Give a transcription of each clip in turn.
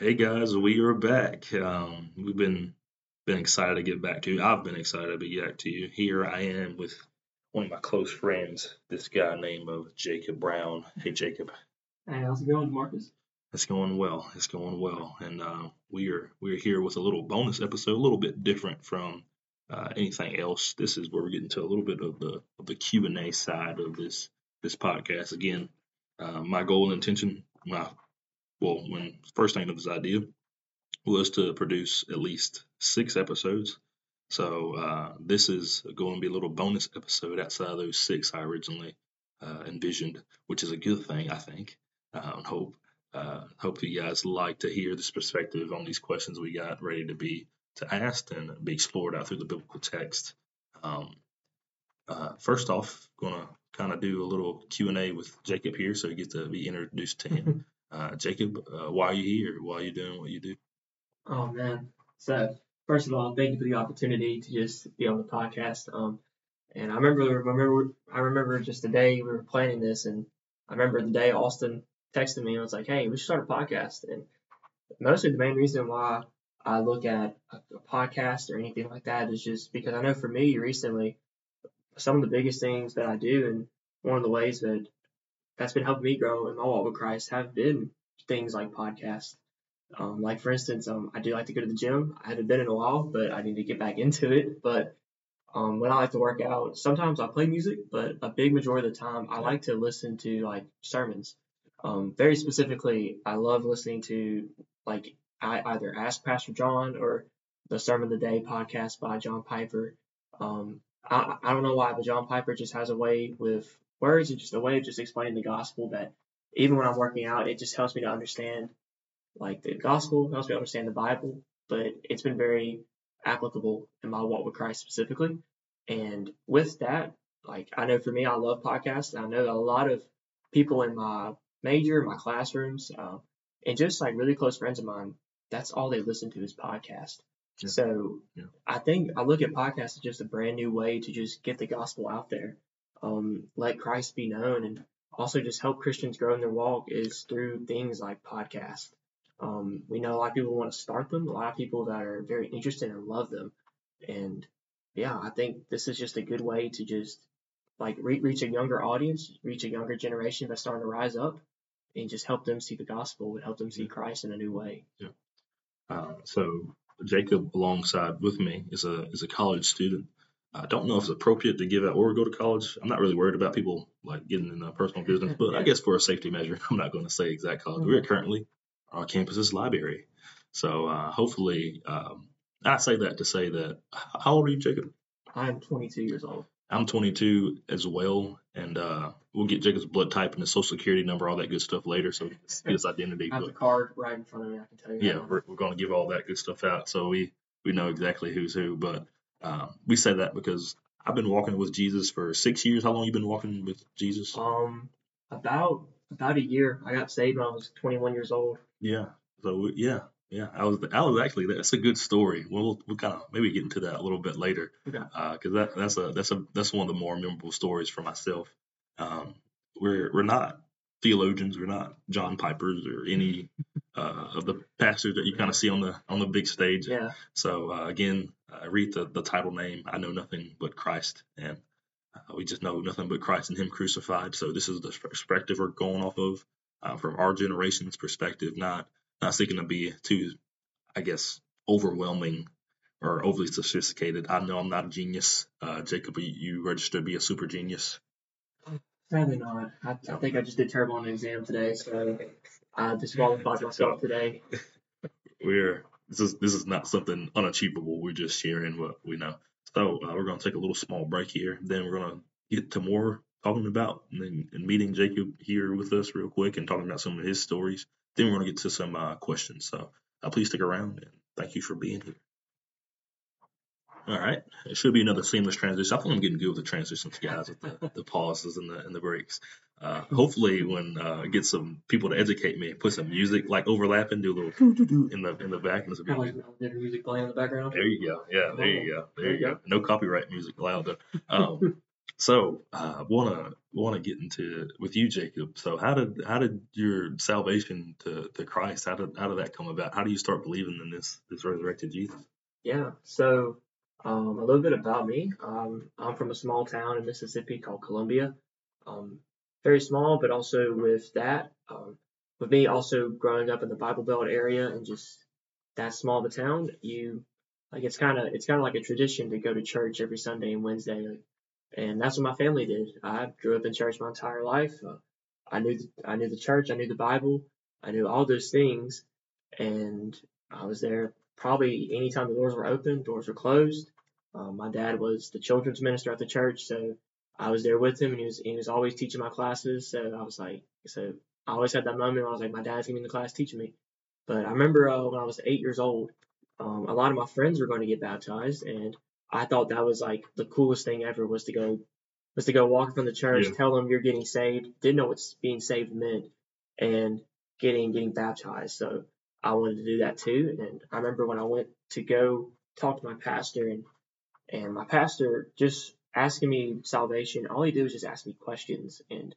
Hey guys, we are back. Um, we've been been excited to get back to you. I've been excited to get back to you. Here I am with one of my close friends, this guy named of Jacob Brown. Hey Jacob. Hey, how's it going, Marcus? It's going well. It's going well, and uh, we are we're here with a little bonus episode, a little bit different from uh, anything else. This is where we're getting to a little bit of the of the Q and A side of this this podcast. Again, uh, my goal and intention, my well, when first thing of this idea was to produce at least six episodes. So uh, this is going to be a little bonus episode outside of those six I originally uh, envisioned, which is a good thing, I think. Uh, and hope uh, hope you guys like to hear this perspective on these questions we got ready to be to asked and be explored out through the biblical text. Um, uh, first off, gonna kind of do a little Q and A with Jacob here, so he gets to be introduced to him. Uh, Jacob, uh, why are you here? Why are you doing what you do? Oh man. So first of all, thank you for the opportunity to just be on the podcast. Um, and I remember, remember, I remember just the day we were planning this, and I remember the day Austin texted me and was like, "Hey, we should start a podcast." And mostly the main reason why I look at a, a podcast or anything like that is just because I know for me recently, some of the biggest things that I do, and one of the ways that that's been helping me grow in my walk with Christ have been things like podcasts. Um, like for instance, um, I do like to go to the gym. I haven't been in a while, but I need to get back into it. But um, when I like to work out, sometimes I play music, but a big majority of the time I like to listen to like sermons. Um, very specifically, I love listening to like I either Ask Pastor John or the Sermon of the Day podcast by John Piper. Um, I, I don't know why, but John Piper just has a way with words and just a way of just explaining the gospel that even when I'm working out, it just helps me to understand like the gospel, helps me understand the Bible, but it's been very applicable in my walk with Christ specifically. And with that, like I know for me, I love podcasts. I know a lot of people in my major, my classrooms, uh, and just like really close friends of mine, that's all they listen to is podcast. Yeah. So yeah. I think I look at podcasts as just a brand new way to just get the gospel out there um, let Christ be known and also just help Christians grow in their walk is through things like podcasts. Um, we know a lot of people want to start them, a lot of people that are very interested and love them. And yeah, I think this is just a good way to just like re- reach a younger audience, reach a younger generation that's starting to rise up, and just help them see the gospel and help them see Christ in a new way. Yeah. Uh, so Jacob, alongside with me, is a is a college student I don't know if it's appropriate to give out or go to college. I'm not really worried about people like getting in a personal business, but I guess for a safety measure, I'm not going to say exact college. We're currently our campus's library, so uh, hopefully, um, I say that to say that. How old are you, Jacob? I'm 22 years old. I'm 22 as well, and uh, we'll get Jacob's blood type and his social security number, all that good stuff later. So his identity. I have the card right in front of me. I can tell you. Yeah, we're, we're going to give all that good stuff out, so we we know exactly who's who. But um, we say that because I've been walking with Jesus for six years. How long you been walking with Jesus? Um, about about a year. I got saved when I was 21 years old. Yeah. So yeah, yeah. I was I was actually that's a good story. We'll we'll kind of maybe get into that a little bit later. Okay. Because uh, that that's a that's a that's one of the more memorable stories for myself. Um, we're we're not theologians, we're not John Pipers or any uh, of the pastors that you kind of see on the on the big stage. Yeah. So uh, again, I read the, the title name. I know nothing but Christ, and uh, we just know nothing but Christ and Him crucified. So this is the perspective we're going off of uh, from our generation's perspective, not not seeking to be too, I guess, overwhelming or overly sophisticated. I know I'm not a genius. Uh, Jacob, you, you registered to be a super genius. Sadly not. I, I think I just did terrible on the exam today, so I disqualified myself today. We're this is this is not something unachievable. We're just sharing what we know. So uh, we're going to take a little small break here. Then we're going to get to more talking about and, and, meeting Jacob here with us real quick and talking about some of his stories. Then we're going to get to some uh, questions. So uh, please stick around and thank you for being here. All right. It should be another seamless transition. I think I'm getting good with the transitions, guys, with the, the pauses and the and the breaks. Uh, hopefully, when uh, I get some people to educate me, put some music like overlapping, do a little in the in the back. And kind of like music playing in the background. There you go. Yeah, there you go. There, there you go. go. No copyright music allowed. Um, so uh, wanna wanna get into with you, Jacob. So how did how did your salvation to, to Christ? How did how did that come about? How do you start believing in this this resurrected Jesus? Yeah. So um, a little bit about me. Um, I'm from a small town in Mississippi called Columbia. Um, very small, but also with that, um, with me also growing up in the Bible Belt area and just that small of a town, you like it's kind of it's kind of like a tradition to go to church every Sunday and Wednesday, and that's what my family did. I grew up in church my entire life. Uh, I knew I knew the church, I knew the Bible, I knew all those things, and I was there probably anytime the doors were open, doors were closed. Um, my dad was the children's minister at the church, so I was there with him, and he was he was always teaching my classes. So I was like, so I always had that moment where I was like, my dad's gonna be in the class teaching me. But I remember uh, when I was eight years old, um, a lot of my friends were going to get baptized, and I thought that was like the coolest thing ever was to go was to go walk from the church, Yeah. tell them you're getting saved. Didn't know what being saved meant, and getting getting baptized. So I wanted to do that too. And I remember when I went to go talk to my pastor, and and my pastor just asking me salvation. All he did was just ask me questions, and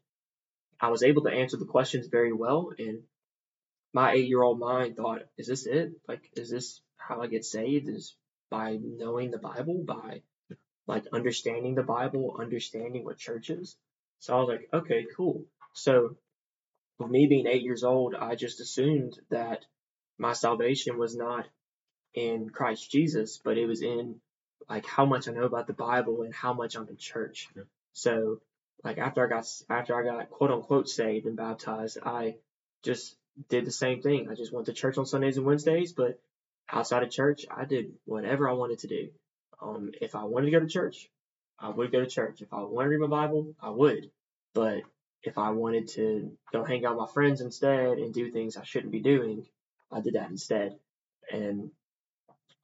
I was able to answer the questions very well. And my eight year old mind thought, is this it? Like, is this how I get saved? Is by knowing the Bible, by like understanding the Bible, understanding what church is. So I was like, okay, cool. So with me being eight years old, I just assumed that my salvation was not in Christ Jesus, but it was in like how much I know about the Bible and how much I'm in church. Yeah. So like after I got after I got quote unquote saved and baptized, I just did the same thing. I just went to church on Sundays and Wednesdays, but outside of church, I did whatever I wanted to do. Um, if I wanted to go to church, I would go to church. If I wanted to read my Bible, I would. But if I wanted to go hang out with my friends instead and do things I shouldn't be doing, I did that instead. And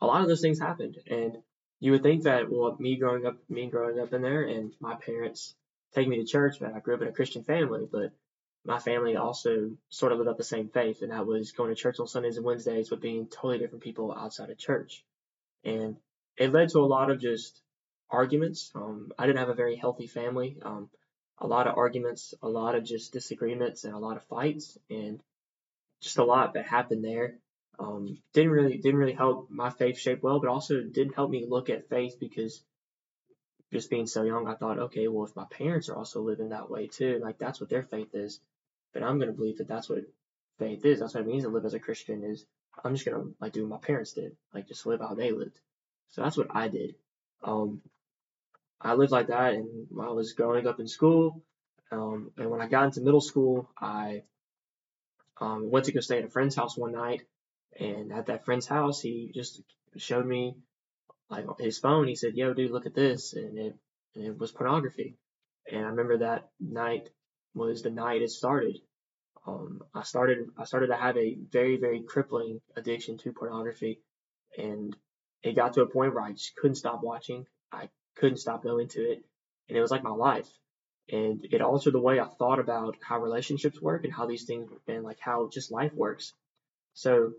a lot of those things happened. And you would think that, well, me growing up, me growing up in there, and my parents taking me to church, that I grew up in a Christian family, but my family also sort of lived up the same faith, and that was going to church on Sundays and Wednesdays, but being totally different people outside of church. And it led to a lot of just arguments. Um, I didn't have a very healthy family. Um, a lot of arguments, a lot of just disagreements, and a lot of fights, and just a lot that happened there. Um, didn't really didn't really help my faith shape well, but also didn't help me look at faith because just being so young, I thought, okay, well, if my parents are also living that way too, like that's what their faith is, then I'm gonna believe that that's what faith is. That's what it means to live as a Christian. Is I'm just gonna like do what my parents did, like just live how they lived. So that's what I did. Um, I lived like that, and I was growing up in school, um, and when I got into middle school, I um, went to go stay at a friend's house one night, and at that friend's house, he just showed me like his phone. He said, "Yo, dude, look at this," and it and it was pornography. And I remember that night was the night it started. Um, I started I started to have a very very crippling addiction to pornography, and it got to a point where I just couldn't stop watching. I couldn't stop going to it, and it was like my life. And it altered the way I thought about how relationships work and how these things and like how just life works. So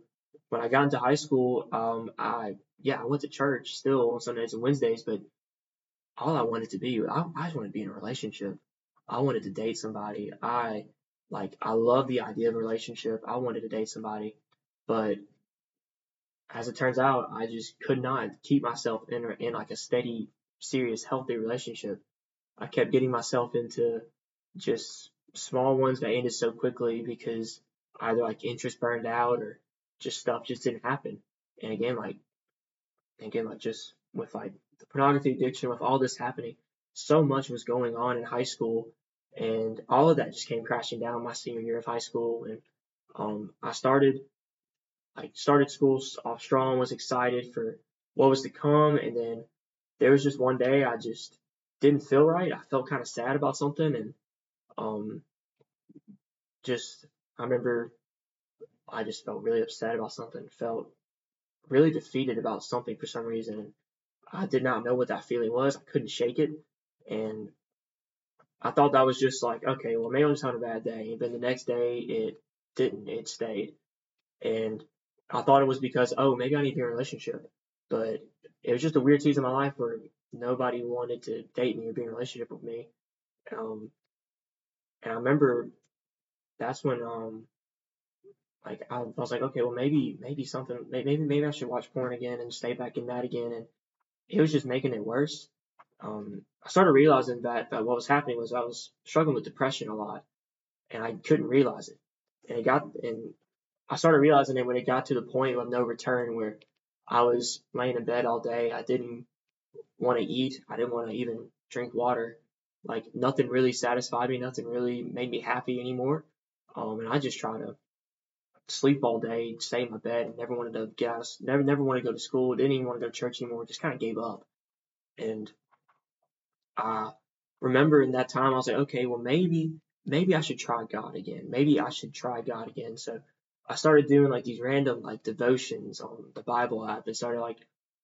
when I got into high school, um, I yeah I went to church still on Sundays and Wednesdays, but all I wanted to be I, I just wanted to be in a relationship. I wanted to date somebody. I like I love the idea of a relationship. I wanted to date somebody, but as it turns out, I just could not keep myself in in like a steady, serious, healthy relationship. I kept getting myself into just small ones that ended so quickly because either like interest burned out or just stuff just didn't happen. And again, like again, like just with like the pornography addiction, with all this happening, so much was going on in high school, and all of that just came crashing down my senior year of high school. And um, I started I started school off strong, was excited for what was to come, and then there was just one day I just didn't feel right. I felt kind of sad about something, and um, just I remember I just felt really upset about something, felt really defeated about something for some reason. I did not know what that feeling was. I couldn't shake it, and I thought that was just like, okay, well, maybe I'm just having a bad day. But the next day, it didn't. It stayed, and I thought it was because, oh, maybe I need to be in a relationship. But it was just a weird season of my life where nobody wanted to date me or be in a relationship with me. Um, and I remember that's when um like I was like, okay, well maybe maybe something maybe maybe I should watch porn again and stay back in that again, and it was just making it worse. Um, I started realizing that, that what was happening was I was struggling with depression a lot, and I couldn't realize it. And it got and I started realizing it when it got to the point of no return where I was laying in bed all day. I didn't want to eat. I didn't want to even drink water. Like nothing really satisfied me. Nothing really made me happy anymore. Um, and I just tried to sleep all day, stay in my bed, never wanted to get out. Of, never, never wanted to go to school. Didn't even want to go to church anymore. Just kind of gave up. And I remember in that time, I was like, okay, well maybe, maybe I should try God again. Maybe I should try God again. So I started doing like these random like devotions on the Bible app and started like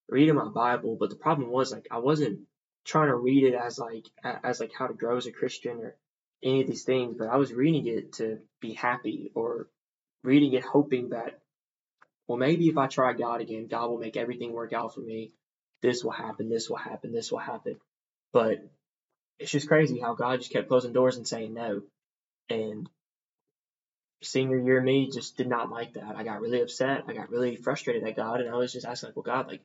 reading my Bible. But the problem was like I wasn't trying to read it as like as like how to grow as a Christian or any of these things, but I was reading it to be happy or reading it hoping that well maybe if I try God again, God will make everything work out for me. This will happen, this will happen, this will happen. But it's just crazy how God just kept closing doors and saying no. And senior year me just did not like that. I got really upset. I got really frustrated at God, and I was just asking like, well, God, like,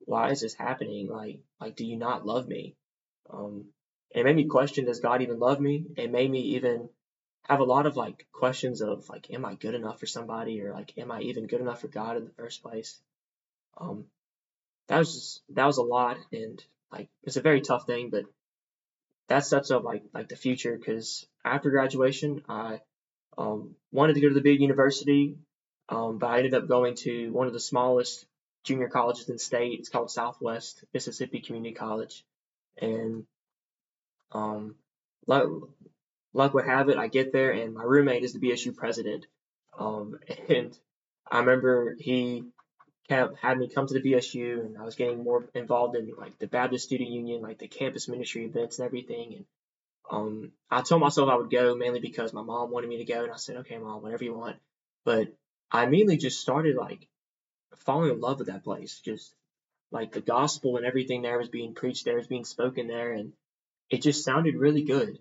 why is this happening? Like, like, do you not love me? Um, it made me question, does God even love me? It made me even have a lot of like questions of like, am I good enough for somebody, or like, am I even good enough for God in the first place? Um, that was just that was a lot, and like, it's a very tough thing, but that sets up like like the future because after graduation, I um, wanted to go to the big university, um, but I ended up going to one of the smallest junior colleges in the state. It's called Southwest Mississippi Community College, and um, luck would have it, I get there, and my roommate is the BSU president. Um, and I remember he kept had me come to the BSU, and I was getting more involved in like the Baptist Student Union, like the campus ministry events and everything, and um, I told myself I would go mainly because my mom wanted me to go, and I said, okay, mom, whatever you want. But I immediately just started like falling in love with that place. Just like the gospel and everything there was being preached there, was being spoken there, and it just sounded really good.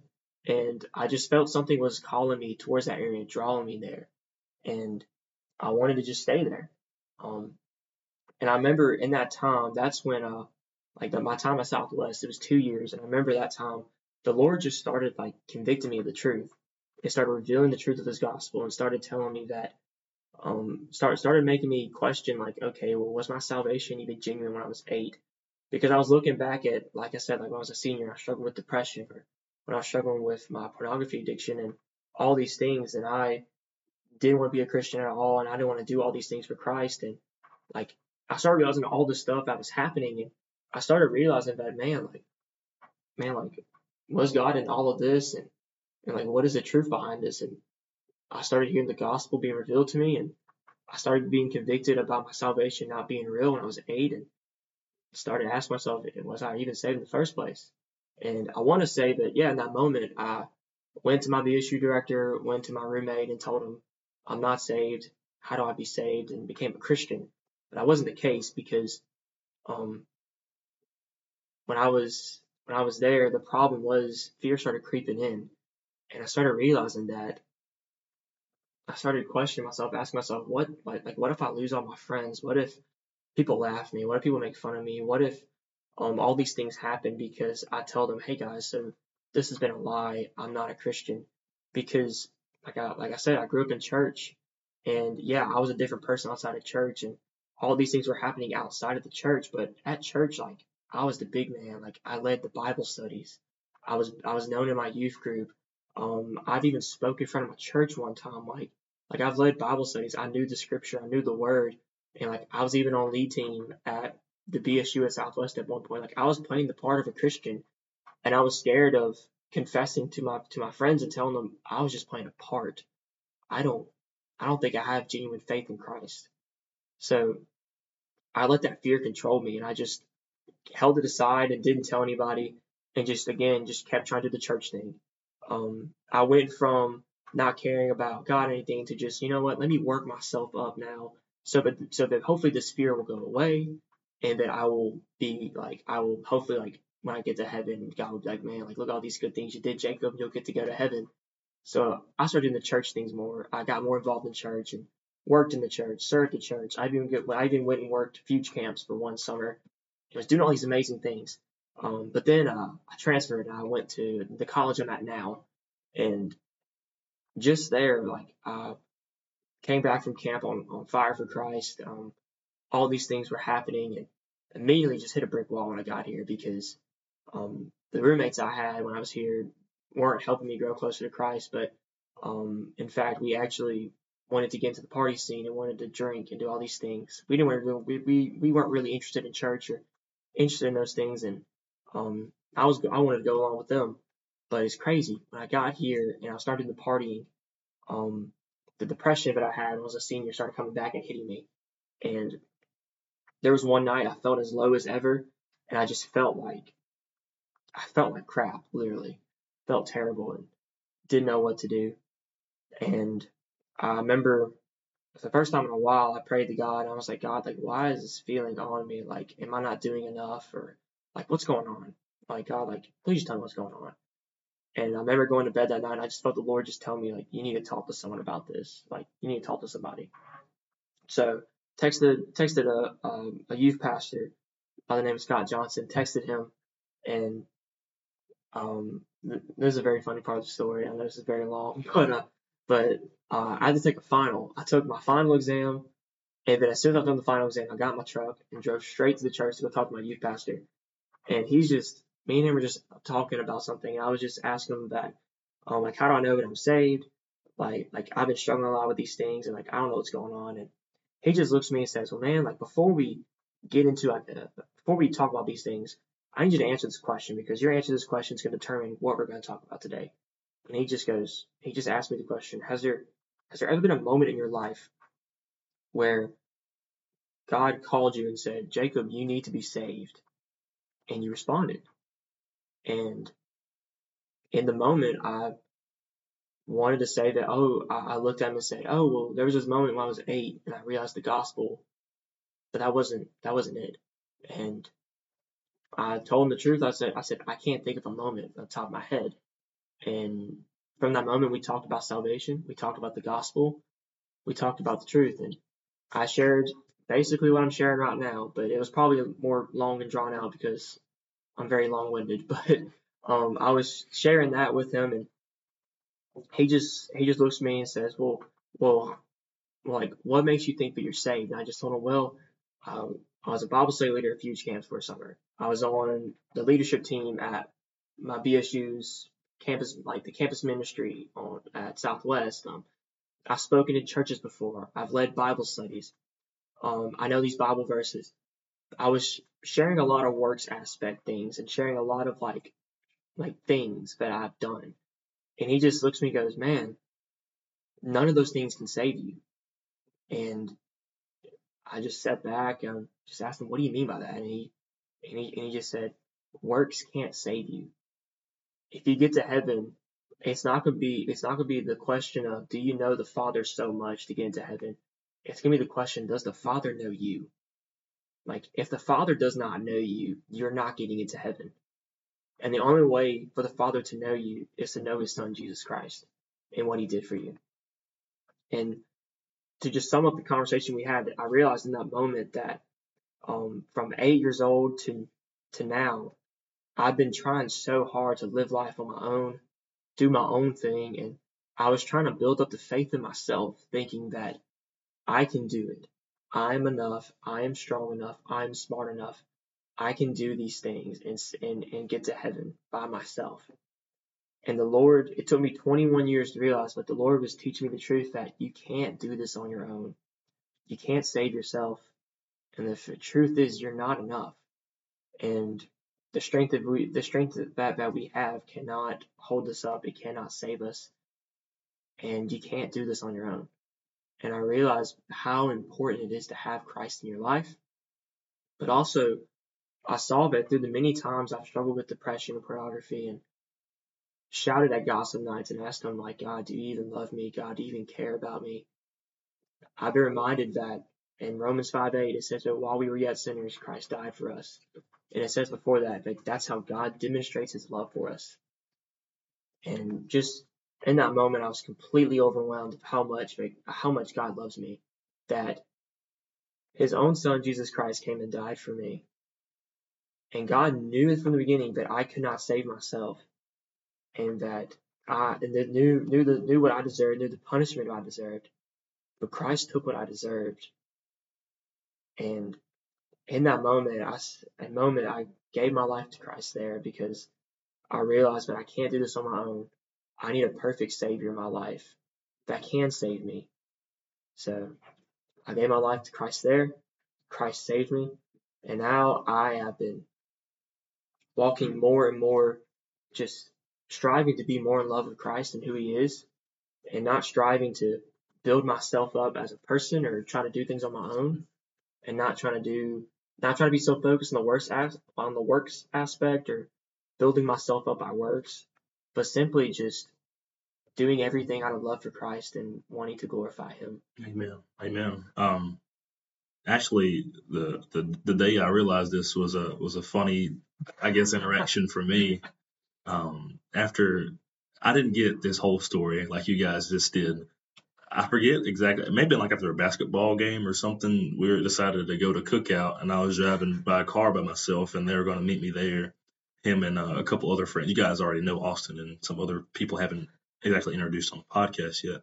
And I just felt something was calling me towards that area, drawing me there, and I wanted to just stay there. Um, and I remember in that time, that's when uh, like the, my time at Southwest, it was two years, and I remember that time the Lord just started like convicting me of the truth. It started revealing the truth of His gospel and started telling me that, um, start started making me question like, okay, well, was my salvation even genuine when I was eight? Because I was looking back at, like I said, like when I was a senior, I struggled with depression, when I was struggling with my pornography addiction and all these things, and I didn't want to be a Christian at all, and I didn't want to do all these things for Christ, and like I started realizing all the stuff that was happening, and I started realizing that man, like, man, like was God in all of this and, and like what is the truth behind this? And I started hearing the gospel being revealed to me and I started being convicted about my salvation not being real when I was eight and started asking myself, was I even saved in the first place? And I want to say that, yeah, in that moment, I went to my BSU director, went to my roommate and told him, I'm not saved. How do I be saved? And became a Christian. But that wasn't the case because um, when I was when I was there, the problem was fear started creeping in. And I started realizing that I started questioning myself, asking myself, what like, like what if I lose all my friends? What if people laugh at me? What if people make fun of me? What if um all these things happen because I tell them, hey guys, so this has been a lie. I'm not a Christian. Because like I like I said, I grew up in church and yeah, I was a different person outside of church and all these things were happening outside of the church, but at church, like I was the big man. Like I led the Bible studies. I was I was known in my youth group. Um, I've even spoke in front of my church one time. Like like I've led Bible studies. I knew the scripture. I knew the word. And like I was even on lead team at the BSU at Southwest at one point. Like I was playing the part of a Christian, and I was scared of confessing to my to my friends and telling them I was just playing a part. I don't I don't think I have genuine faith in Christ. So I let that fear control me, and I just held it aside and didn't tell anybody and just again just kept trying to do the church thing. Um, I went from not caring about God or anything to just you know what let me work myself up now so that so that hopefully this fear will go away and that I will be like I will hopefully like when I get to heaven, God will be like, man, like look at all these good things you did, Jacob. You'll get to go to heaven. So I started doing the church things more. I got more involved in church and worked in the church, served the church. I even get, I even went and worked fuge camps for one summer. I was doing all these amazing things. Um, but then uh, I transferred I went to the college I'm at now, and just there, like I came back from camp on, on fire for Christ. Um, all these things were happening, and immediately just hit a brick wall when I got here because um, the roommates I had when I was here weren't helping me grow closer to Christ, but um, in fact, we actually wanted to get into the party scene and wanted to drink and do all these things. We didn't really, we, we, we weren't really interested in church or interested in those things, and um, I was I wanted to go along with them, but it's crazy when I got here and I started the partying. Um, the depression that I had was a senior started coming back and hitting me, and there was one night I felt as low as ever, and I just felt like I felt like crap, literally, felt terrible and didn't know what to do, and I remember the first time in a while, I prayed to God. And I was like, God, like, why is this feeling on me? Like, am I not doing enough? Or, like, what's going on? Like, God, like, please tell me what's going on. And I remember going to bed that night, and I just felt the Lord just tell me, like, you need to talk to someone about this. Like, you need to talk to somebody. So, texted texted a, um, a youth pastor by the name of Scott Johnson, texted him, and um, th- this is a very funny part of the story. I know this is very long, but uh, but uh, I had to take a final. I took my final exam, and then as soon as I've done the final exam, I got my truck and drove straight to the church to go talk to my youth pastor. And he's just, me and him were just talking about something. And I was just asking him that, um, like, how do I know that I'm saved? Like, like I've been struggling a lot with these things, and like I don't know what's going on. And he just looks at me and says, "Well, man, like before we get into uh, before we talk about these things, I need you to answer this question because your answer to this question is going to determine what we're going to talk about today." And he just goes, he just asked me the question, has there, has there ever been a moment in your life where God called you and said, Jacob, you need to be saved? And you responded. And in the moment, I wanted to say that, oh, I looked at him and said, oh, well, there was this moment when I was eight and I realized the gospel, but that wasn't, that wasn't it. And I told him the truth. I said, I said, I can't think of a moment on top of my head. And from that moment, we talked about salvation. We talked about the gospel. We talked about the truth. And I shared basically what I'm sharing right now, but it was probably more long and drawn out because I'm very long winded. But um, I was sharing that with him, and he just he just looks at me and says, "Well, well, like what makes you think that you're saved?" And I just told him, "Well, um, I was a Bible study leader at Fuge Camps for a summer. I was on the leadership team at my BSU's campus, like the campus ministry on at Southwest. Um, I've spoken in churches before. I've led Bible studies. Um, I know these Bible verses. I was sharing a lot of works aspect things and sharing a lot of like, like things that I've done. And he just looks at me and goes, man, none of those things can save you. And I just sat back and just asked him, what do you mean by that? And he, and he, and he just said, works can't save you if you get to heaven, it's not gonna be it's not gonna be the question of do you know the Father so much to get into heaven. It's gonna be the question, does the Father know you? Like if the Father does not know you, you're not getting into heaven. And the only way for the Father to know you is to know his son Jesus Christ and what he did for you. And to just sum up the conversation we had, I realized in that moment that um, from eight years old to to now, I've been trying so hard to live life on my own, do my own thing, and I was trying to build up the faith in myself, thinking that I can do it. I am enough. I am strong enough. I am smart enough. I can do these things and, and, and get to heaven by myself. And the Lord, it took me 21 years to realize, but the Lord was teaching me the truth that you can't do this on your own. You can't save yourself. And the truth is, you're not enough. And the strength of we, the strength that, that we have cannot hold us up. It cannot save us. And you can't do this on your own. And I realized how important it is to have Christ in your life. But also, I saw that through the many times I've struggled with depression and pornography and shouted at gossip nights and asked them, like, God, do you even love me? God, do you even care about me? I've been reminded that in Romans 5 8, it says that while we were yet sinners, Christ died for us. And it says before that, like that's how God demonstrates his love for us. And just in that moment, I was completely overwhelmed of how much, how much God loves me. That his own son, Jesus Christ, came and died for me. And God knew it from the beginning that I could not save myself. And that I and that knew knew the knew what I deserved, knew the punishment I deserved. But Christ took what I deserved. And in that moment, I, a moment, I gave my life to Christ there because I realized that I can't do this on my own. I need a perfect Savior in my life that can save me. So I gave my life to Christ there. Christ saved me. And now I have been walking more and more, just striving to be more in love with Christ and who He is, and not striving to build myself up as a person or try to do things on my own, and not trying to do not trying to be so focused on the works as, on the works aspect or building myself up by works, but simply just doing everything out of love for Christ and wanting to glorify Him. Amen. Amen. Um, actually, the the the day I realized this was a was a funny, I guess, interaction for me. Um, after I didn't get this whole story like you guys just did. I forget exactly. Maybe like after a basketball game or something, we decided to go to cookout, and I was driving by a car by myself, and they were going to meet me there. Him and uh, a couple other friends. You guys already know Austin, and some other people haven't exactly introduced on the podcast yet.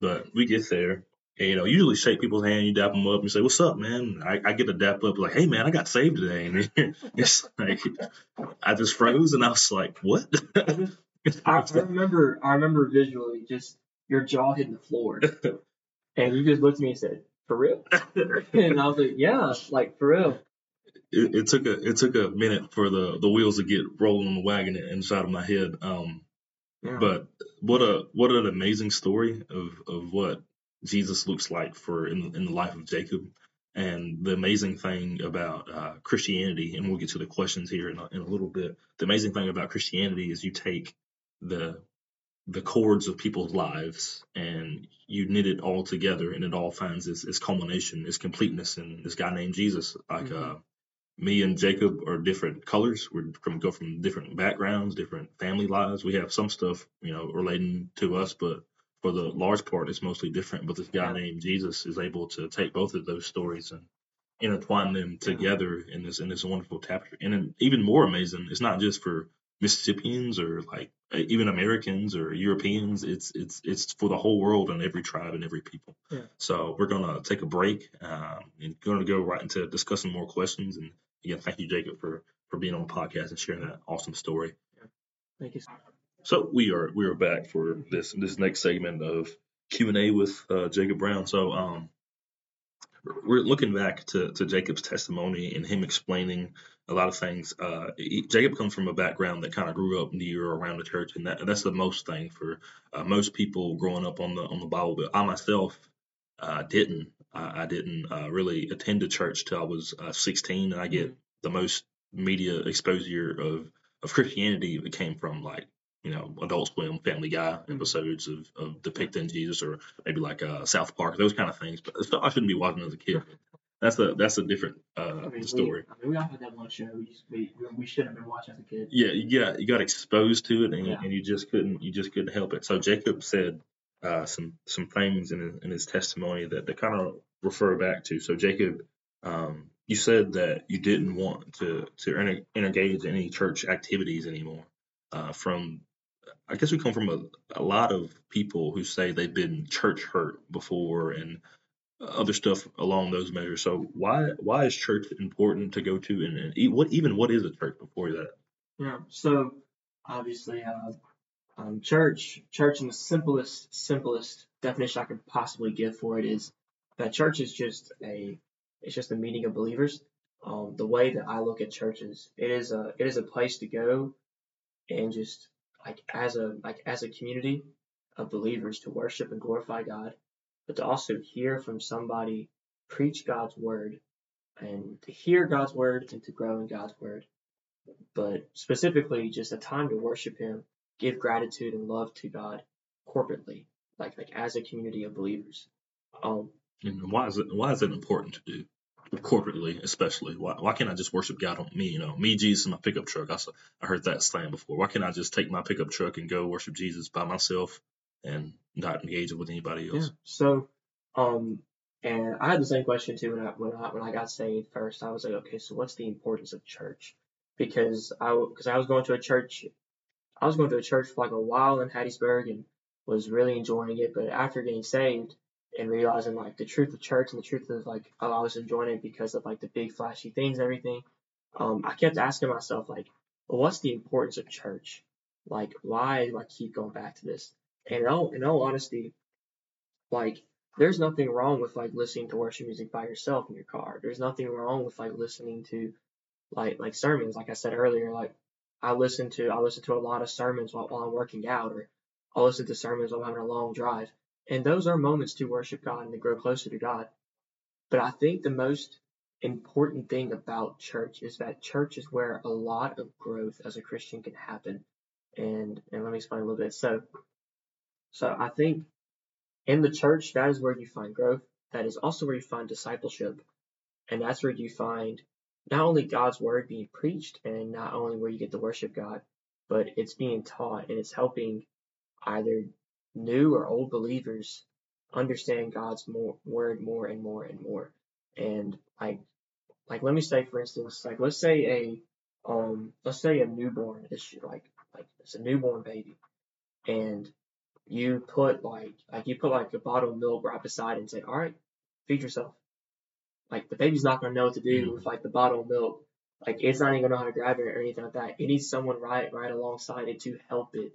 But we get there, and you know, usually shake people's hand, you dap them up, and you say, "What's up, man?" I, I get a dap up, like, "Hey, man, I got saved today," and it's like I just froze, and I was like, "What?" I, I remember, I remember visually just your jaw hitting the floor. and you just looked at me and said, "For real?" and I was like, "Yeah, like for real." It, it, took a it took a minute for the the wheels to get rolling on the wagon inside of my head. Um, yeah. But what a what an amazing story of of what Jesus looks like for in in the life of Jacob. And the amazing thing about uh, Christianity, and we'll get to the questions here in a, in a little bit. The amazing thing about Christianity is you take the the cords of people's lives and you knit it all together and it all finds its, its culmination, its completeness in this guy named Jesus. Like mm-hmm. uh, me and Jacob are different colors. We're from go from different backgrounds, different family lives. We have some stuff, you know, relating to us, but for the large part, it's mostly different. But this guy yeah. named Jesus is able to take both of those stories and intertwine them together in this in this wonderful tapestry. And then even more amazing, it's not just for Mississippians or like even Americans or Europeans. It's it's it's for the whole world and every tribe and every people. Yeah. So we're gonna take a break um, and gonna go right into discussing more questions. And again, thank you, Jacob, for for being on the podcast and sharing that awesome story. Yeah. Thank you. So we are we are back for this this next segment of Q and A with uh, Jacob Brown. So um, we're looking back to, to Jacob's testimony and him explaining a lot of things. Uh, he, Jacob comes from a background that kind of grew up near or around the church, and that, that's the most thing for uh, most people growing up on the on the Bible. But I myself uh, didn't. I, I didn't uh, really attend a church till I was uh, 16, and I get mm-hmm. the most media exposure of of Christianity. It came from like you know, Adult Swim, Family Guy episodes of, of depicting Jesus, or maybe like uh, South Park, those kind of things. But stuff I shouldn't be watching as a kid. That's a that's a different uh, I mean, story. We, I mean, we all had that one show we, we, we should have been watching as a kid. Yeah, you got you got exposed to it, and, yeah. and you just couldn't you just couldn't help it. So Jacob said uh, some some things in his, in his testimony that they kind of refer back to. So Jacob, um, you said that you didn't want to to engage in any church activities anymore uh, from I guess we come from a, a lot of people who say they've been church hurt before and other stuff along those measures. So why why is church important to go to and, and what even what is a church before that? Yeah. So obviously, uh, um, church church in the simplest simplest definition I could possibly give for it is that church is just a it's just a meeting of believers. Um, the way that I look at churches, it is a it is a place to go and just like as a like as a community of believers to worship and glorify God, but to also hear from somebody preach God's word and to hear God's word and to grow in God's word. But specifically just a time to worship him, give gratitude and love to God corporately, like like as a community of believers. Um And why is it why is it important to do corporately, especially? Why why can't I just worship God on me? You know, me, Jesus, my pickup truck. I I heard that slang before. Why can't I just take my pickup truck and go worship Jesus by myself and not engage with anybody else? Yeah. So, um, and I had the same question too when I when I when I got saved first. I was like, okay, so what's the importance of church? Because I because I was going to a church, I was going to a church for like a while in Hattiesburg and was really enjoying it. But after getting saved and realizing like the truth of church and the truth of like I was enjoying it because of like the big flashy things and everything, um, I kept asking myself like, well, what's the importance of church? Like, why do I keep going back to this? And in all, in all honesty, like there's nothing wrong with like listening to worship music by yourself in your car. There's nothing wrong with like listening to like like sermons. Like I said earlier, like I listen to I listen to a lot of sermons while, while I'm working out, or I'll listen to sermons while I'm having a long drive. And those are moments to worship God and to grow closer to God. But I think the most important thing about church is that church is where a lot of growth as a Christian can happen. And and let me explain a little bit. So so I think in the church, that is where you find growth. That is also where you find discipleship. And that's where you find not only God's word being preached and not only where you get to worship God, but it's being taught and it's helping either new or old believers understand God's more, word more and more and more. And like, like let me say for instance, like let's say a um let's say a newborn is like like it's a newborn baby, and you put like like you put like a bottle of milk right beside it and say, all right, feed yourself. Like the baby's not gonna know what to do mm-hmm. with like the bottle of milk. Like it's not even gonna know how to grab it or anything like that. It needs someone right right alongside it to help it,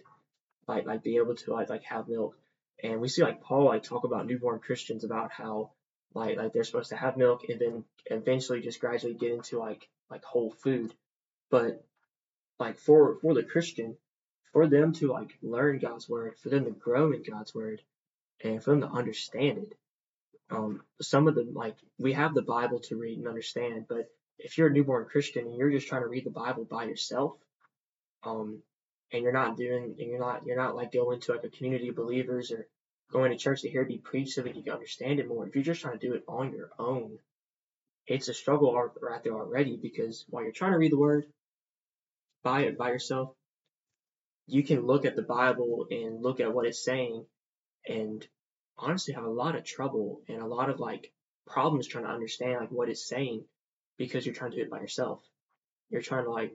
like like be able to like like have milk. And we see like Paul like talk about newborn Christians about how like like they're supposed to have milk and then eventually just gradually get into like like whole food. But like for for the Christian, for them to like learn God's word, for them to grow in God's word, and for them to understand it. Um, some of them like we have the Bible to read and understand, but if you're a newborn Christian and you're just trying to read the Bible by yourself, um, and you're not doing, and you're not, you're not like going to like a community of believers or going to church to hear it be preached so that you can understand it more. If you're just trying to do it on your own, it's a struggle right there already because while you're trying to read the Word by it by yourself, you can look at the Bible and look at what it's saying and honestly have a lot of trouble and a lot of like problems trying to understand like what it's saying because you're trying to do it by yourself. You're trying to like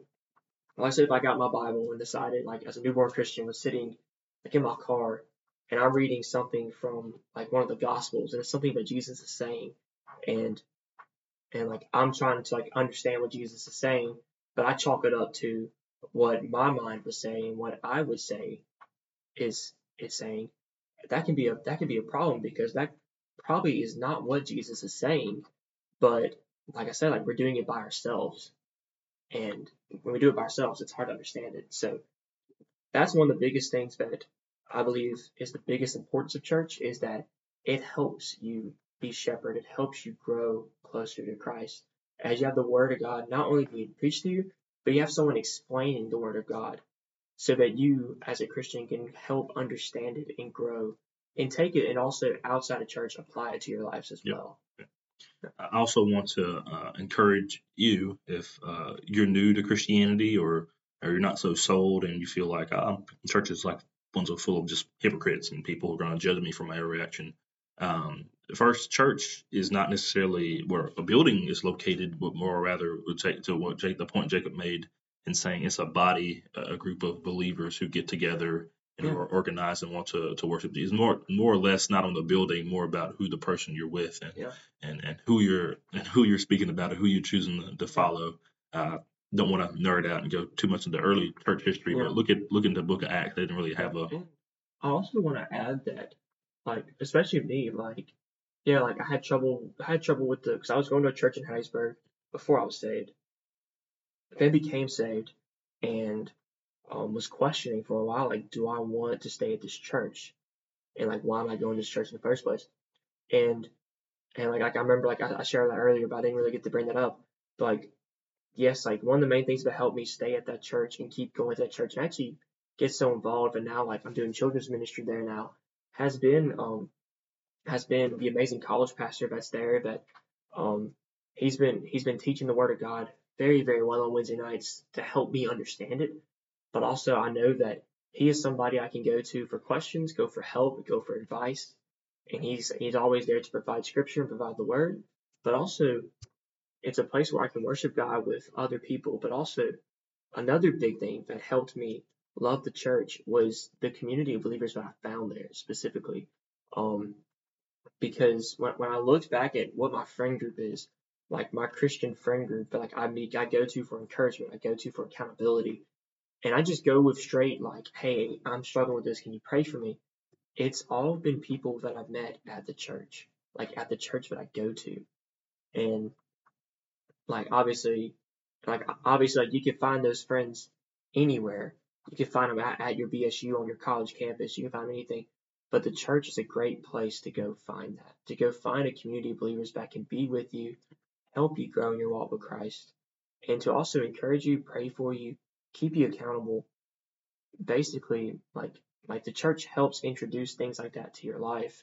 like said if I got my Bible and decided like as a newborn Christian was sitting like in my car and I'm reading something from like one of the gospels and it's something that Jesus is saying and and like I'm trying to like understand what Jesus is saying, but I chalk it up to what my mind was saying, what I would say is is saying, that can be a that can be a problem because that probably is not what Jesus is saying. But like I said, like we're doing it by ourselves. And when we do it by ourselves, it's hard to understand it. So that's one of the biggest things that I believe is the biggest importance of church is that it helps you be shepherd. It helps you grow closer to Christ. As you have the word of God not only being preached to you, but you have someone explaining the Word of God so that you, as a Christian, can help understand it and grow and take it and also outside of church apply it to your lives as yep. well. I also want to uh, encourage you if uh, you're new to Christianity or or you're not so sold and you feel like oh, church is like ones are full of just hypocrites and people who are going to judge me for my reaction. Um, first, church is not necessarily where a building is located, but more rather would take to what Jake, the point Jacob made in saying it's a body, a group of believers who get together and are organized and want to, to worship Jesus. More more or less not on the building, more about who the person you're with and yeah. and, and who you're and who you're speaking about and who you're choosing to follow. Uh, don't want to nerd out and go too much into early church history, yeah. but look at look into the Book of Acts. They didn't really have a. I also want to add that like especially me, like yeah, like I had trouble I had trouble with the because I was going to a church in Hattiesburg before I was saved. Then became saved and um, was questioning for a while, like, do I want to stay at this church? And like, why am I going to this church in the first place? And and like, like I remember like I, I shared that earlier, but I didn't really get to bring that up. But like, yes, like one of the main things that helped me stay at that church and keep going to that church and actually get so involved, and now like I'm doing children's ministry there now has been um has been the amazing college pastor that's there. That um, he's been he's been teaching the Word of God very very well on Wednesday nights to help me understand it. But also I know that he is somebody I can go to for questions, go for help, go for advice, and he's he's always there to provide Scripture and provide the Word. But also, it's a place where I can worship God with other people. But also, another big thing that helped me love the church was the community of believers that I found there specifically. Um, because when, when I looked back at what my friend group is, like my Christian friend group like I meet, I go to for encouragement, I go to for accountability, and I just go with straight like, hey, I'm struggling with this, can you pray for me? It's all been people that I've met at the church, like at the church that I go to, and like obviously, like obviously, like you can find those friends anywhere. You can find them at, at your BSU on your college campus. You can find anything. But the church is a great place to go find that, to go find a community of believers that can be with you, help you grow in your walk with Christ, and to also encourage you, pray for you, keep you accountable. Basically, like like the church helps introduce things like that to your life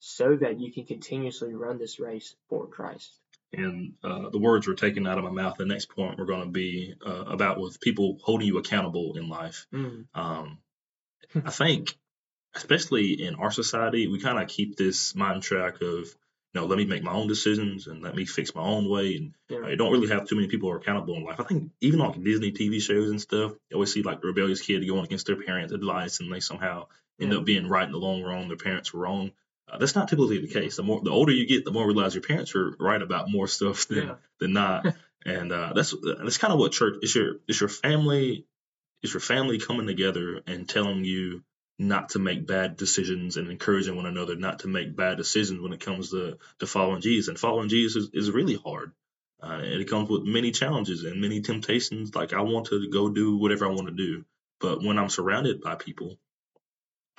so that you can continuously run this race for Christ. And uh, the words were taken out of my mouth. The next point we're going to be uh, about with people holding you accountable in life. Mm. Um, I think especially in our society, we kind of keep this mind track of, you know, let me make my own decisions and let me fix my own way. And Yeah. I don't really have too many people who are accountable in life. I think even like Disney TV shows and stuff, you always see like the rebellious kid going against their parents' advice and they somehow end Yeah. up being right in the long run. Their parents were wrong. Uh, that's not typically the case. The more the older you get, the more you realize your parents are right about more stuff than Yeah. than not. and uh, that's that's kind of what church is. Your is your family is your family coming together and telling you not to make bad decisions and encouraging one another not to make bad decisions when it comes to, to following Jesus. And following Jesus is, is really hard. Uh, and it comes with many challenges and many temptations. Like I want to go do whatever I want to do. But when I'm surrounded by people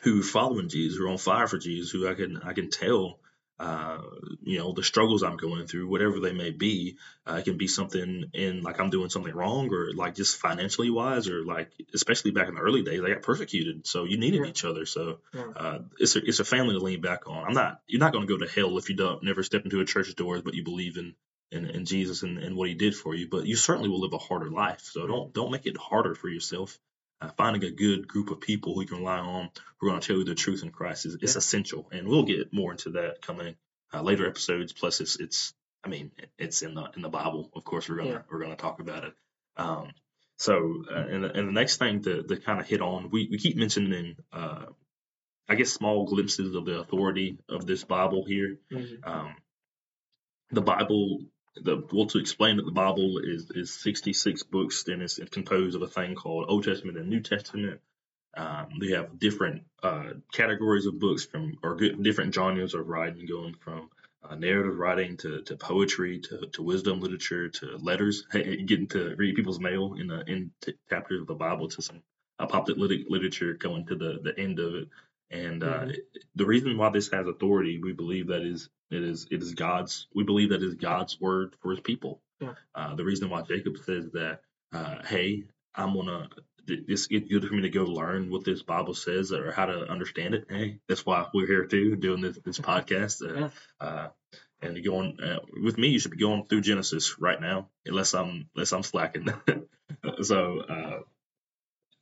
who are following Jesus, who are on fire for Jesus, who I can I can tell uh, you know, the struggles I'm going through, whatever they may be, uh, it can be something in like I'm doing something wrong or like just financially wise or like especially back in the early days, I got persecuted. So you needed Yeah. each other. So Yeah. uh, it's a it's a family to lean back on. I'm not you're not going to go to hell if you don't never step into a church's doors, but you believe in in, in Jesus and, and what He did for you. But you certainly will live a harder life. So don't don't make it harder for yourself. Uh, finding a good group of people who you can rely on who are going to tell you the truth in Christ is, is Yeah. essential, and we'll get more into that coming uh, later episodes. Plus, it's it's I mean it's in the in the Bible. Of course, we're gonna Yeah. we're gonna talk about it. Um, so, uh, and, the- and the next thing to, to kind of hit on, we, we keep mentioning, uh, I guess, small glimpses of the authority of this Bible here. Mhm. Um, the Bible, the well, to explain that the Bible is is 66 books, and it's, it's composed of a thing called Old Testament and New Testament. Um, they have different uh, categories of books from or good, different genres of writing, going from uh, narrative writing to, to poetry to, to wisdom literature to letters. Getting to read people's mail in the in t- chapters of the Bible to some apocalyptic literature going to the the end of it. And uh, Mhm. the reason why this has authority, we believe that is it is it is God's. We believe that is God's word for His people. Yeah. Uh, the reason why Jacob says that, uh, hey, I'm gonna this it's good for me to go learn what this Bible says or how to understand it. Hey, that's why we're here too, doing this this podcast. Uh, Yeah. uh, and going uh, with me, you should be going through Genesis right now, unless I'm unless I'm slacking. so uh,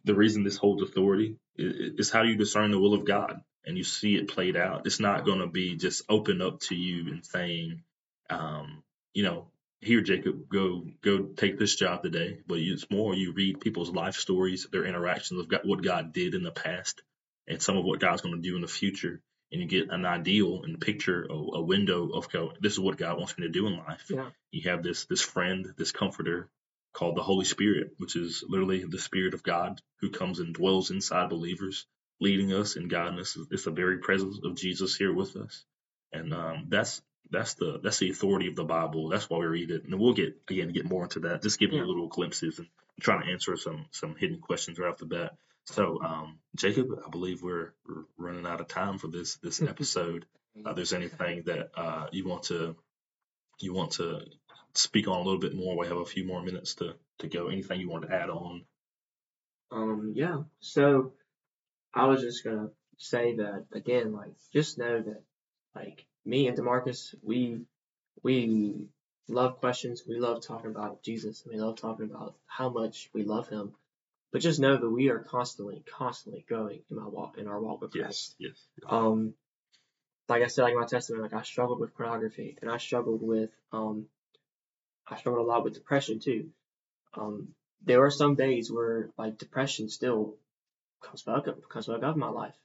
the reason this holds authority is, how you discern the will of God and you see it played out. It's not going to be just open up to you and saying, um, you know, here Jacob, go go take this job today. But it's more you read people's life stories, their interactions of God, what God did in the past, and some of what God's going to do in the future, and you get an ideal and picture, a, a window of go, this is what God wants me to do in life. Yeah. You have this this friend, this comforter called the Holy Spirit, which is literally the Spirit of God who comes and dwells inside believers, leading us and guiding us. It's the very presence of Jesus here with us, and um, that's that's the that's the authority of the Bible. That's why we read it, and we'll get again get more into that. Just giving Yeah. you little glimpses and trying to answer some some hidden questions right off the bat. So, um, Jacob, I believe we're, we're running out of time for this this episode. Uh, there's anything that uh, you want to you want to speak on a little bit more? We have a few more minutes to to go. Anything you want to add on? Um, yeah. So I was just gonna say that again, like just know that Like me and Demarcus, we we love questions. We love talking about Jesus. and We love talking about how much we love Him. But just know that we are constantly, constantly growing in my walk, in our walk with Christ. Yes, yes. Um, like I said, like my testimony, like I struggled with pornography, and I struggled with, um, I struggled a lot with depression too. Um, there were some days where like depression still comes back up, comes back up in my life.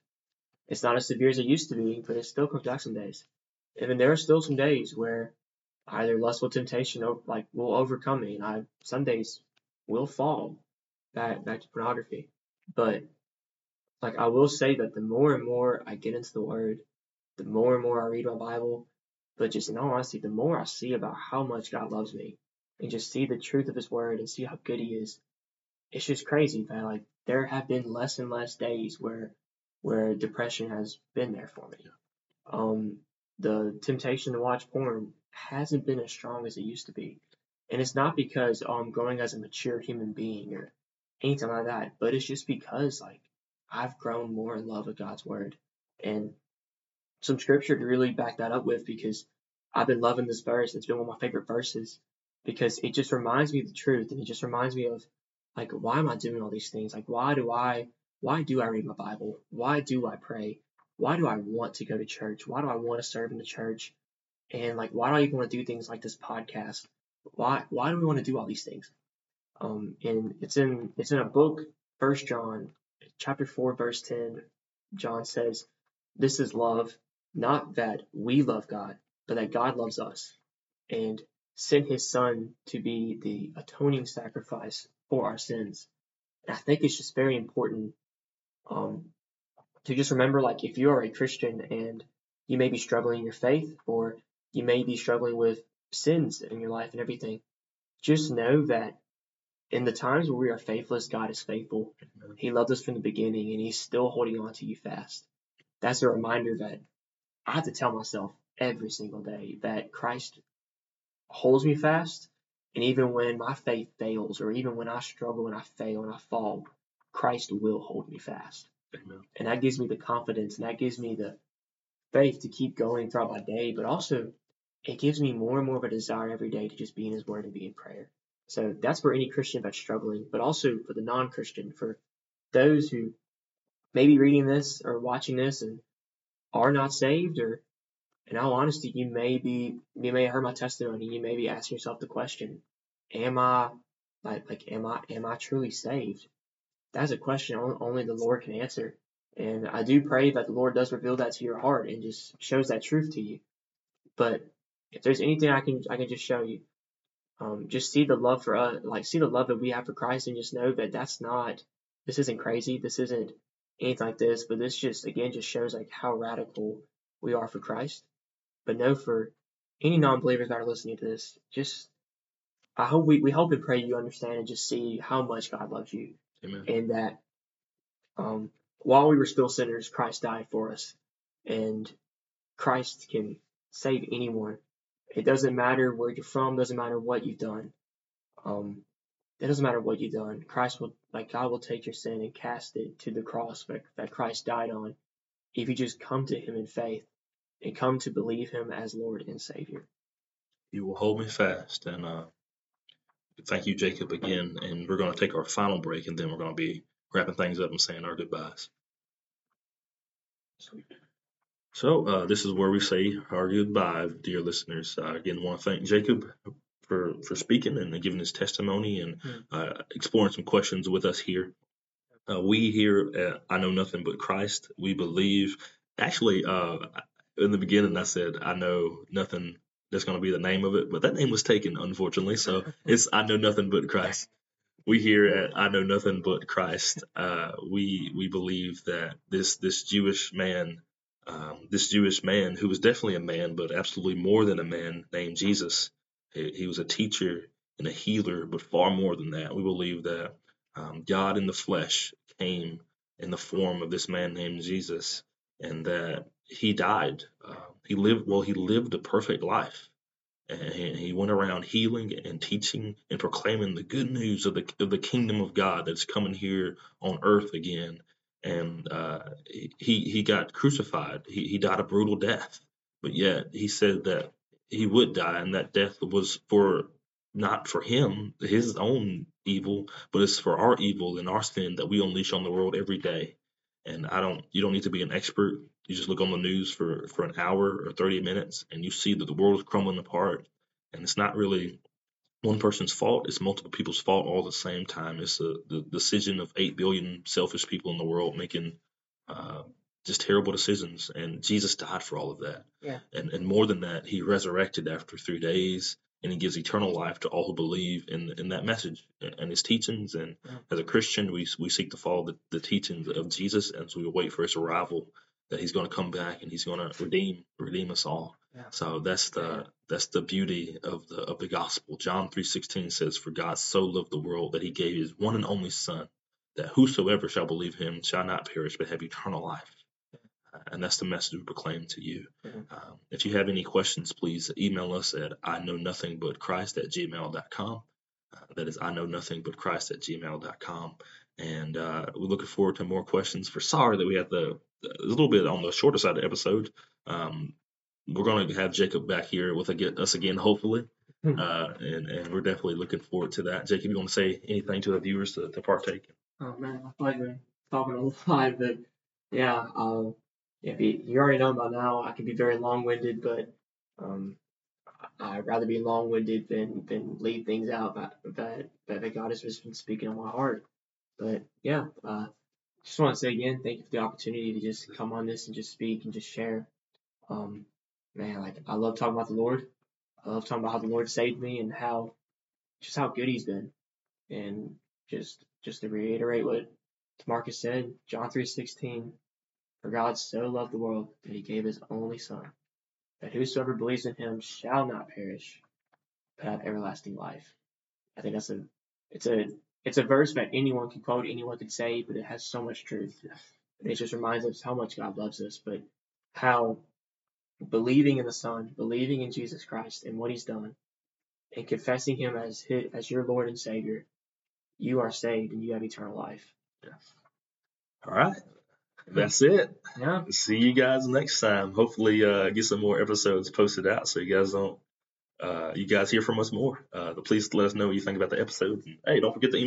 It's not as severe as it used to be, but it still comes back some days. And then there are still some days where either lustful temptation or like will overcome me, and I some days will fall back back to pornography. But like I will say that the more and more I get into the Word, the more and more I read my Bible, but just in all honesty, the more I see about how much God loves me, and just see the truth of His Word and see how good He is, it's just crazy that like there have been less and less days where where depression has been there for me. Um, the temptation to watch porn hasn't been as strong as it used to be. And it's not because oh, I'm growing as a mature human being or anything like that, but it's just because like I've grown more in love with God's word and some scripture to really back that up with because I've been loving this verse. It's been one of my favorite verses because it just reminds me of the truth and it just reminds me of like why am I doing all these things? Like why do I why do I read my Bible? Why do I pray? Why do I want to go to church? Why do I want to serve in the church? And like why do I even want to do things like this podcast? Why why do we want to do all these things? Um, and it's in it's in a book, First John, chapter four, verse ten. John says, "This is love, not that we love God, but that God loves us, and sent His Son to be the atoning sacrifice for our sins." And I think it's just very important um, to just remember, like, if you are a Christian and you may be struggling in your faith, or you may be struggling with sins in your life and everything, just know that in the times where we are faithless, God is faithful. He loved us from the beginning and He's still holding on to you fast. That's a reminder that I have to tell myself every single day that Christ holds me fast. And even when my faith fails, or even when I struggle and I fail and I fall, Christ will hold me fast. Amen. And that gives me the confidence and that gives me the faith to keep going throughout my day, but also it gives me more and more of a desire every day to just be in His Word and be in prayer. So that's for any Christian that's struggling, but also for the non Christian, for those who may be reading this or watching this and are not saved, or in all honesty, you may be, you may have heard my testimony, you may be asking yourself the question, am I, like, like am I, am I truly saved? That's a question only the Lord can answer. And I do pray that the Lord does reveal that to your heart and just shows that truth to you. But if there's anything I can I can just show you, um, just see the love for us, like see the love that we have for Christ, and just know that that's not, this isn't crazy, this isn't anything like this, but this just again just shows like how radical we are for Christ. But know for any non-believers that are listening to this, just I hope we, we hope and pray you understand and just see how much God loves you, Amen. and that um, while we were still sinners, Christ died for us, and Christ can save anyone it doesn't matter where you're from, doesn't matter what you've done. Um, it doesn't matter what you've done. Christ will, like God will take your sin and cast it to the cross that, that Christ died on. If you just come to Him in faith and come to believe Him as Lord and Savior. You will hold me fast. And uh, thank you, Jacob, again. And we're going to take our final break, and then we're going to be wrapping things up and saying our goodbyes. Sweet. So uh, this is where we say our goodbye, dear listeners. Uh, again, want to thank Jacob for for speaking and giving his testimony and uh, exploring some questions with us here. Uh, we here at I know nothing but Christ. We believe. Actually, uh, in the beginning, I said I know nothing. That's going to be the name of it, but that name was taken, unfortunately. So it's I know nothing but Christ. We here at I know nothing but Christ. Uh, we we believe that this this Jewish man um, this Jewish man who was definitely a man, but absolutely more than a man, named Jesus. He, was a teacher and a healer, but far more than that. We believe that um, God in the flesh came in the form of this man named Jesus, and that he died. Uh, he lived well. He lived a perfect life, and he, he went around healing and teaching and proclaiming the good news of the of the kingdom of God that's coming here on earth again and uh, he he got crucified. He he died a brutal death, but yet he said that he would die, and that death was for not for him, his own evil, but it's for our evil and our sin that we unleash on the world every day. And I don't, you don't need to be an expert. You just look on the news for for an hour or 30 minutes, and you see that the world is crumbling apart. And it's not really one person's fault. It's multiple people's fault all at the same time. It's a, the decision of 8 billion selfish people in the world making uh, just terrible decisions. And Jesus died for all of that. Yeah. And, and more than that, he resurrected after three days and he gives eternal life to all who believe in in that message and his teachings. And Yeah. as a Christian, we we seek to follow the, the teachings of Jesus as we wait for his arrival, that he's going to come back and he's going to redeem redeem us all. Yeah. So that's the Yeah. that's the beauty of the of the gospel. John three sixteen says, "For God so loved the world that He gave His one and only Son, that whosoever shall believe Him shall not perish but have eternal life." Uh, And that's the message we proclaim to you. Mhm. Um, if you have any questions, please email us at I know nothing but Christ at gmail.com. Uh, that is I know nothing but Christ at gmail.com. And uh, we're looking forward to more questions. For sorry that we had the a little bit on the shorter side of the episode. Um, we're going to have Jacob back here with ag- us again, hopefully. Hmm. Uh, and, and we're definitely looking forward to that. Jacob, you want to say anything to the viewers to, to partake? Oh man, I feel like we're talking a lot, but yeah, um, if you, you already know by now, I can be very long-winded, but um, I'd rather be long-winded than than leave things out that that that God has just been speaking on my heart. But yeah, uh, just want to say again, thank you for the opportunity to just come on this and just speak and just share. Um, man, like I love talking about the Lord. I love talking about how the Lord saved me and how just how good He's been, and just just to reiterate what Marcus said, John three sixteen, for God so loved the world that He gave His only Son, that whosoever believes in Him shall not perish, but have everlasting life. I think that's a it's a it's a verse that anyone can quote, anyone can say, but it has so much truth. It just reminds us how much God loves us, but how believing in the Son, believing in Jesus Christ and what He's done, and confessing Him as his, as your Lord and Savior, you are saved and you have eternal life. All right. That's it. Yeah. See you guys next time. Hopefully, uh, get some more episodes posted out so you guys don't, uh, you guys hear from us more. Uh, please let us know what you think about the episodes. And, hey, don't forget to email.